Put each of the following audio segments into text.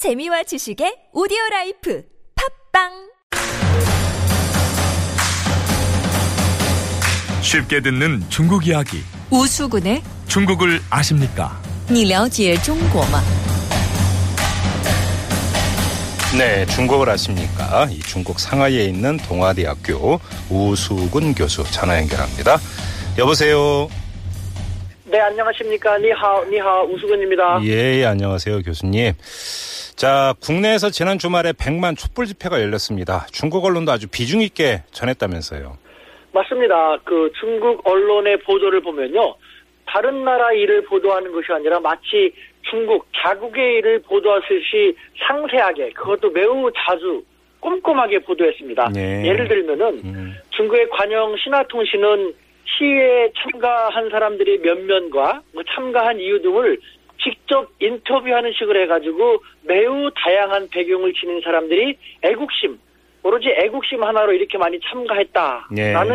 재미와 지식의 오디오 라이프 팝빵 쉽게 듣는 중국 이야기. 우수군의 중국을 아십니까? 你了解中国吗? 네, 중국을 아십니까? 이 중국 상하이에 있는 동아대학교 우수근 교수 전화 연결합니다. 여보세요. 네, 안녕하십니까. 니하오, 니하오, 우수근입니다. 예, 예, 안녕하세요, 교수님. 자, 국내에서 지난 주말에 100만 촛불 집회가 열렸습니다. 중국 언론도 아주 비중 있게 전했다면서요. 맞습니다. 그 중국 언론의 보도를 보면요. 다른 나라 일을 보도하는 것이 아니라 마치 중국 자국의 일을 보도하듯이 상세하게 그것도 매우 자주 꼼꼼하게 보도했습니다. 네. 예를 들면은 음, 중국의 관영 신화통신은 시위에 참가한 사람들이 몇 명과 뭐 참가한 이유 등을 직접 인터뷰하는 식으로 해가지고 매우 다양한 배경을 지닌 사람들이 애국심, 오로지 애국심 하나로 이렇게 많이 참가했다라는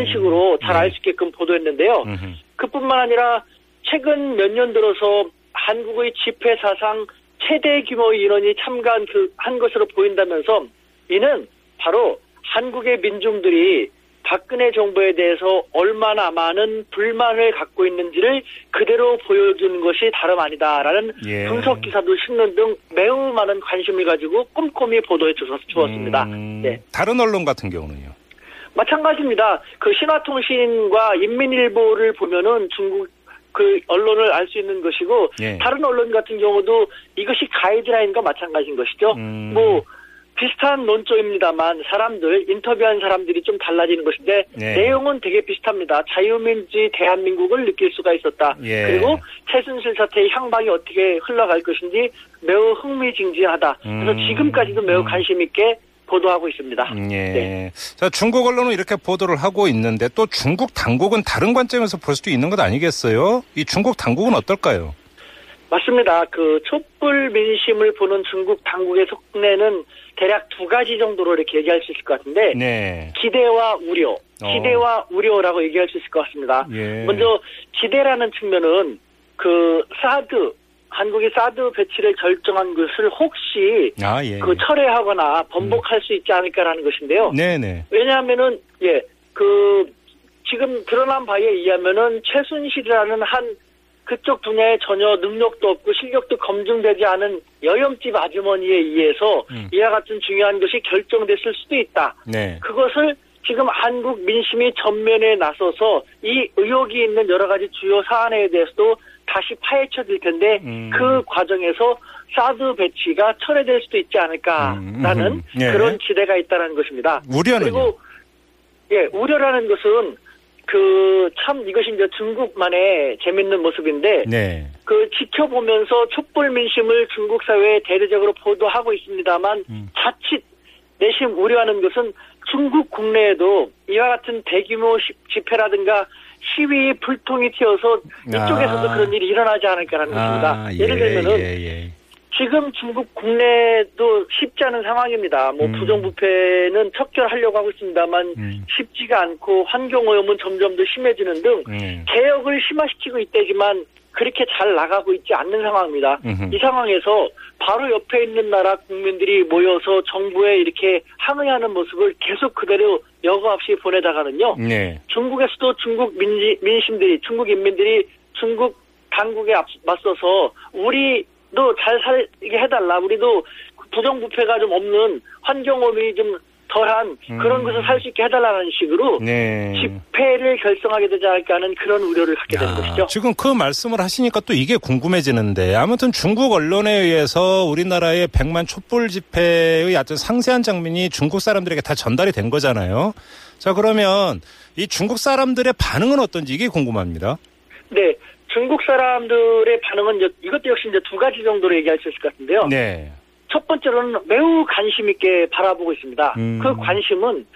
네. 식으로 잘 네. 알수 있게끔 보도했는데요. 음흠. 그뿐만 아니라 최근 몇 년 들어서 한국의 집회 사상 최대 규모의 인원이 참가한 그 한 것으로 보인다면서 이는 바로 한국의 민중들이 박근혜 정부에 대해서 얼마나 많은 불만을 갖고 있는지를 그대로 보여주는 것이 다름 아니다라는 예. 분석 기사도 실는 등 매우 많은 관심을 가지고 꼼꼼히 보도해 주었- 주었습니다. 음, 네. 다른 언론 같은 경우는요? 마찬가지입니다. 그 신화통신과 인민일보를 보면은 중국 그 언론을 알 수 있는 것이고 예. 다른 언론 같은 경우도 이것이 가이드라인과 마찬가지인 것이죠. 음. 뭐 비슷한 논조입니다만 사람들 인터뷰한 사람들이 좀 달라지는 것인데 네. 내용은 되게 비슷합니다. 자유민주주의 대한민국을 느낄 수가 있었다. 예. 그리고 최순실 사태의 향방이 어떻게 흘러갈 것인지 매우 흥미진진하다. 그래서 음. 지금까지도 매우 음. 관심 있게 보도하고 있습니다. 음, 예. 네. 자, 중국 언론은 이렇게 보도를 하고 있는데 또 중국 당국은 다른 관점에서 볼 수도 있는 것 아니겠어요? 이 중국 당국은 어떨까요? 맞습니다. 그 촛불 민심을 보는 중국 당국의 속내는 대략 두 가지 정도로 이렇게 얘기할 수 있을 것 같은데 네. 기대와 우려, 기대와 우려라고 얘기할 수 있을 것 같습니다. 예. 먼저 기대라는 측면은 그 사드 한국이 사드 배치를 결정한 것을 혹시 아, 예. 그 철회하거나 번복할 수 있지 않을까라는 것인데요. 네네. 왜냐하면은 예그 지금 드러난 바에 의하면은 최순실이라는 한 그쪽 분야에 전혀 능력도 없고 실력도 검증되지 않은 여염집 아주머니에 의해서 음. 이와 같은 중요한 것이 결정됐을 수도 있다. 네. 그것을 지금 한국 민심이 전면에 나서서 이 의혹이 있는 여러 가지 주요 사안에 대해서도 다시 파헤쳐질 텐데 음. 그 과정에서 사드 배치가 철회될 수도 있지 않을까라는 음, 음. 예. 그런 기대가 있다는 것입니다. 우려는요? 그리고 예 우려라는 것은 그 참 이것이 이제 중국만의 재밌는 모습인데 네. 그 지켜보면서 촛불 민심을 중국 사회에 대대적으로 보도하고 있습니다만 음. 자칫 내심 우려하는 것은 중국 국내에도 이와 같은 대규모 시- 집회라든가 시위 불통이 튀어서 이쪽에서도 아. 그런 일이 일어나지 않을까라는 것입니다. 예를 들면은 예, 예. 지금 중국 국내도 쉽지 않은 상황입니다. 뭐 음. 부정부패는 척결하려고 하고 있습니다만 음. 쉽지가 않고 환경오염은 점점 더 심해지는 등 음. 개혁을 심화시키고 있다지만 그렇게 잘 나가고 있지 않는 상황입니다. 음흠. 이 상황에서 바로 옆에 있는 나라 국민들이 모여서 정부에 이렇게 항의하는 모습을 계속 그대로 여과 없이 보내다가는요. 네. 중국에서도 중국 민지, 민심들이 중국 인민들이 중국 당국에 앞, 맞서서 우리 도잘 살게 해달라. 우리도 부정부패가 좀 없는 환경오염이 좀 덜한 그런 음. 것을 살 수 있게 해달라는 식으로 네. 집회를 결성하게 되지 않을까 하는 그런 우려를 갖게 되는 야, 것이죠. 지금 그 말씀을 하시니까 또 이게 궁금해지는데 아무튼 중국 언론에 의해서 우리나라의 100만 촛불 집회의 아주 상세한 장면이 중국 사람들에게 다 전달이 된 거잖아요. 자 그러면 이 중국 사람들의 반응은 어떤지 이게 궁금합니다. 네. 중국 사람들의 반응은 이제 이것도 역시 이제 두 가지 정도로 얘기할 수 있을 것 같은데요. 네. 첫 번째로는 매우 관심 있게 바라보고 있습니다. 음. 그 관심은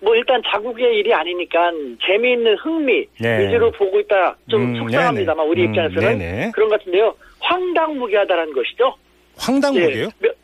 뭐 일단 자국의 일이 아니니까 재미있는 흥미 네. 위주로 보고 있다. 좀 음, 속상합니다만 네네. 우리 음, 입장에서는 네네. 그런 것 같은데요. 황당무계하다라는 것이죠. 황당무게요? 예, 몇,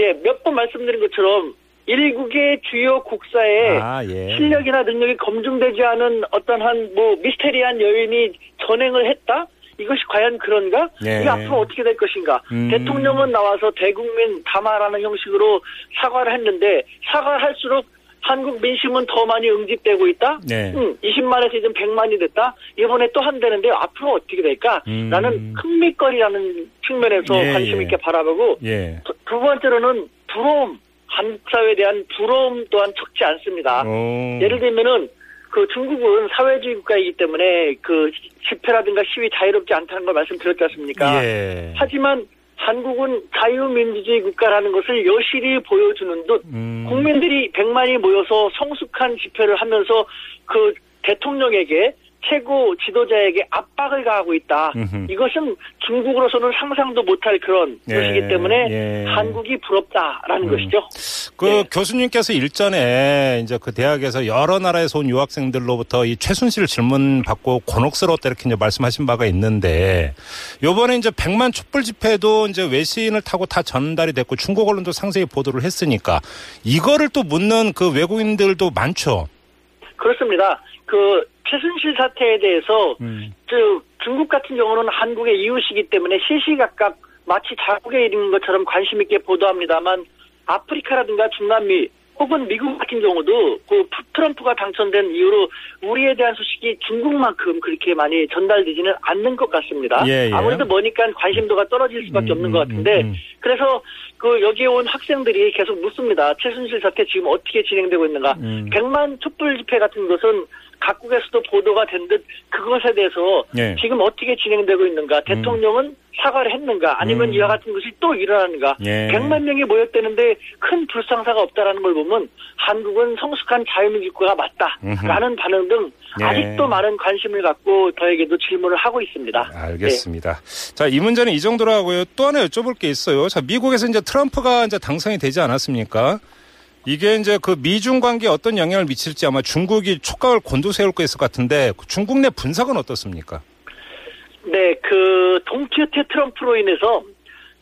예, 몇번 말씀드린 것처럼 일국의 주요 국사에 아 예. 실력이나 능력이 검증되지 않은 어떤 한뭐 미스테리한 여인이 전행을 했다? 이것이 과연 그런가? 예. 이게 앞으로 어떻게 될 것인가? 음. 대통령은 나와서 대국민 담화라는 형식으로 사과를 했는데 사과를 할수록 한국 민심은 더 많이 응집되고 있다. 네. 음, 20만에서 이제 100만이 됐다. 이번에 또 한다는데 앞으로 어떻게 될까? 음. 라는 흥미거리라는 측면에서 예, 관심 예. 있게 바라보고 예. 두, 두 번째로는 부러움, 한국 사회에 대한 부러움 또한 적지 않습니다. 오. 예를 들면은 그 중국은 사회주의 국가이기 때문에 그 집회라든가 시위 자유롭지 않다는 걸 말씀드렸지 않습니까? 예. 하지만 한국은 자유민주주의 국가라는 것을 여실히 보여주는 듯 음. 국민들이 100만이 모여서 성숙한 집회를 하면서 그 대통령에게 최고 지도자에게 압박을 가하고 있다. 음흠. 이것은 중국으로서는 상상도 못할 그런 예, 것이기 때문에 예. 한국이 부럽다라는 음. 것이죠. 그 네. 교수님께서 일전에 이제 그 대학에서 여러 나라에서 온 유학생들로부터 이 최순실 질문 받고 곤혹스러웠다 이렇게 이제 말씀하신 바가 있는데 요번에 이제 100만 촛불 집회도 이제 외신을 타고 다 전달이 됐고 중국 언론도 상세히 보도를 했으니까 이거를 또 묻는 그 외국인들도 많죠. 그렇습니다. 그 최순실 사태에 대해서 음. 저 중국 같은 경우는 한국의 이웃이기 때문에 시시각각 마치 자국의 일인 것처럼 관심 있게 보도합니다만 아프리카라든가 중남미 혹은 미국 같은 경우도 그 트럼프가 당선된 이후로 우리에 대한 소식이 중국만큼 그렇게 많이 전달되지는 않는 것 같습니다. 예, 예. 아무래도 머니까 관심도가 떨어질 수밖에 음, 없는 것 음, 같은데 음, 음. 그래서 그 여기에 온 학생들이 계속 묻습니다. 최순실 사태 지금 어떻게 진행되고 있는가? 음. 100만 촛불 집회 같은 것은 각국에서도 보도가 된 듯 그것에 대해서 예. 지금 어떻게 진행되고 있는가? 대통령은 사과를 했는가? 아니면 음. 이와 같은 것이 또 일어나는가? 예. 100만 명이 모였다는데 큰 불상사가 없다라는 걸 보면 한국은 성숙한 자유민주 국가가 맞다라는 반응 등 예. 아직도 많은 관심을 갖고 저에게도 질문을 하고 있습니다. 알겠습니다. 자, 이 문제는 이 정도로 하고요. 또 하나 여쭤볼 게 있어요. 자, 미국에서 이제 트럼프가 이제 당선이 되지 않았습니까? 이게 이제 그 미중 관계에 어떤 영향을 미칠지 아마 중국이 촉각을 곤두세울 것 같은데 중국 내 분석은 어떻습니까? 네, 그 동키호테 트럼프로 인해서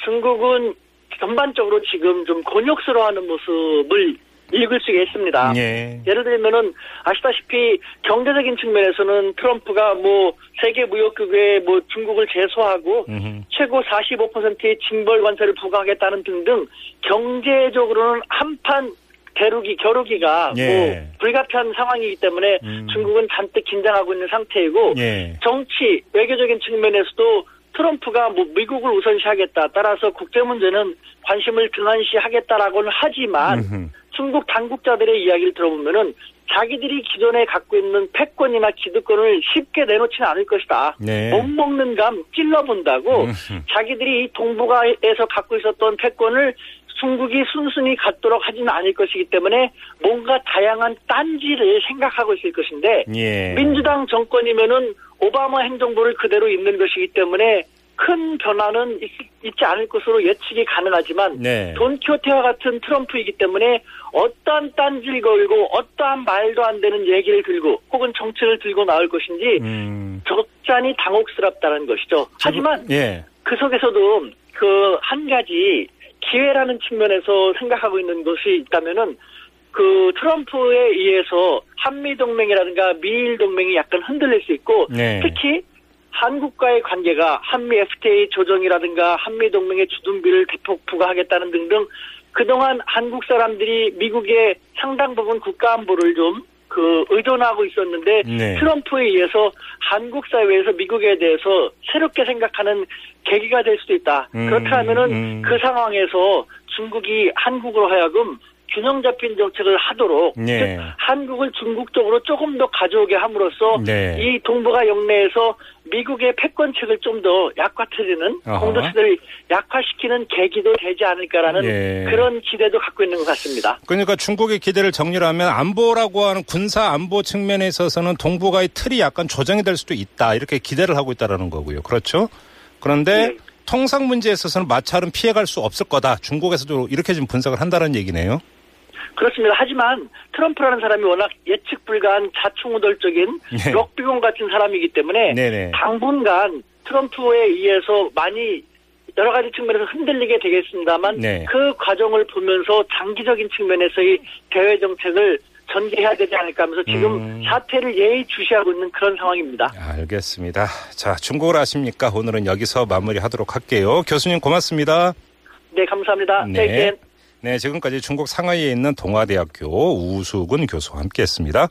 중국은 전반적으로 지금 좀 곤욕스러워하는 모습을 읽을 수가 있습니다. 예. 예를 들면은 아시다시피 경제적인 측면에서는 트럼프가 뭐 세계 무역국에 뭐 중국을 제소하고 음흠. 최고 45%의 징벌 관세를 부과하겠다는 등등 경제적으로는 한판 겨루기 겨루기가 예. 뭐 불가피한 상황이기 때문에 음. 중국은 잔뜩 긴장하고 있는 상태이고 예. 정치 외교적인 측면에서도 트럼프가 뭐 미국을 우선시하겠다 따라서 국제 문제는 관심을 등한시하겠다라고는 하지만 음흠. 중국 당국자들의 이야기를 들어보면은 자기들이 기존에 갖고 있는 패권이나 기득권을 쉽게 내놓지는 않을 것이다. 네. 못 먹는 감 찔러본다고 음흠. 자기들이 이 동북아에서 갖고 있었던 패권을 중국이 순순히 갖도록 하지는 않을 것이기 때문에 뭔가 다양한 딴지를 생각하고 있을 것인데 예. 민주당 정권이면은 오바마 행정부를 그대로 잇는 것이기 때문에 큰 변화는 있, 지 않을 것으로 예측이 가능하지만 네. 돈키호테와 같은 트럼프이기 때문에 어떠한 딴지를 걸고 어떠한 말도 안 되는 얘기를 들고 혹은 정책을 들고 나올 것인지 음. 적잖이 당혹스럽다는 것이죠. 하지만 예. 그 속에서도 그 한 가지 기회라는 측면에서 생각하고 있는 것이 있다면은 그 트럼프에 의해서 한미 동맹이라든가 미일 동맹이 약간 흔들릴 수 있고 네. 특히 한국과의 관계가 한미 FTA 조정이라든가 한미 동맹의 주둔비를 대폭 부과하겠다는 등등 그동안 한국 사람들이 미국의 상당 부분 국가 안보를 좀 그 의존하고 있었는데 네. 트럼프에 의해서 한국 사회에서 미국에 대해서 새롭게 생각하는 계기가 될 수도 있다. 음, 그렇다면은 음. 그 상황에서 중국이 한국으로 하여금 균형 잡힌 정책을 하도록 네. 즉 한국을 중국 쪽으로 조금 더 가져오게 함으로써 네. 이 동북아 영내에서 미국의 패권책을 좀 더 약화트리는 어허. 공도수들을 약화시키는 계기도 되지 않을까라는 예. 그런 기대도 갖고 있는 것 같습니다. 그러니까 중국의 기대를 정리를 하면 안보라고 하는 군사 안보 측면에 있어서는 동북아의 틀이 약간 조정이 될 수도 있다. 이렇게 기대를 하고 있다라는 거고요. 그렇죠? 그런데 네. 통상 문제에 있어서는 마찰은 피해갈 수 없을 거다. 중국에서도 이렇게 지금 분석을 한다는 얘기네요. 그렇습니다. 하지만 트럼프라는 사람이 워낙 예측 불가한 자충우돌적인 네. 럭비공 같은 사람이기 때문에 네네. 당분간 트럼프에 의해서 많이 여러 가지 측면에서 흔들리게 되겠습니다만 네. 그 과정을 보면서 장기적인 측면에서의 대외 정책을 전개해야 되지 않을까 하면서 지금 음. 사태를 예의주시하고 있는 그런 상황입니다. 알겠습니다. 자, 중국을 아십니까? 오늘은 여기서 마무리하도록 할게요. 교수님 고맙습니다. 네, 감사합니다. 네. 네. 네. 네, 지금까지 중국 상하이에 있는 동아대학교 우수근 교수와 함께했습니다.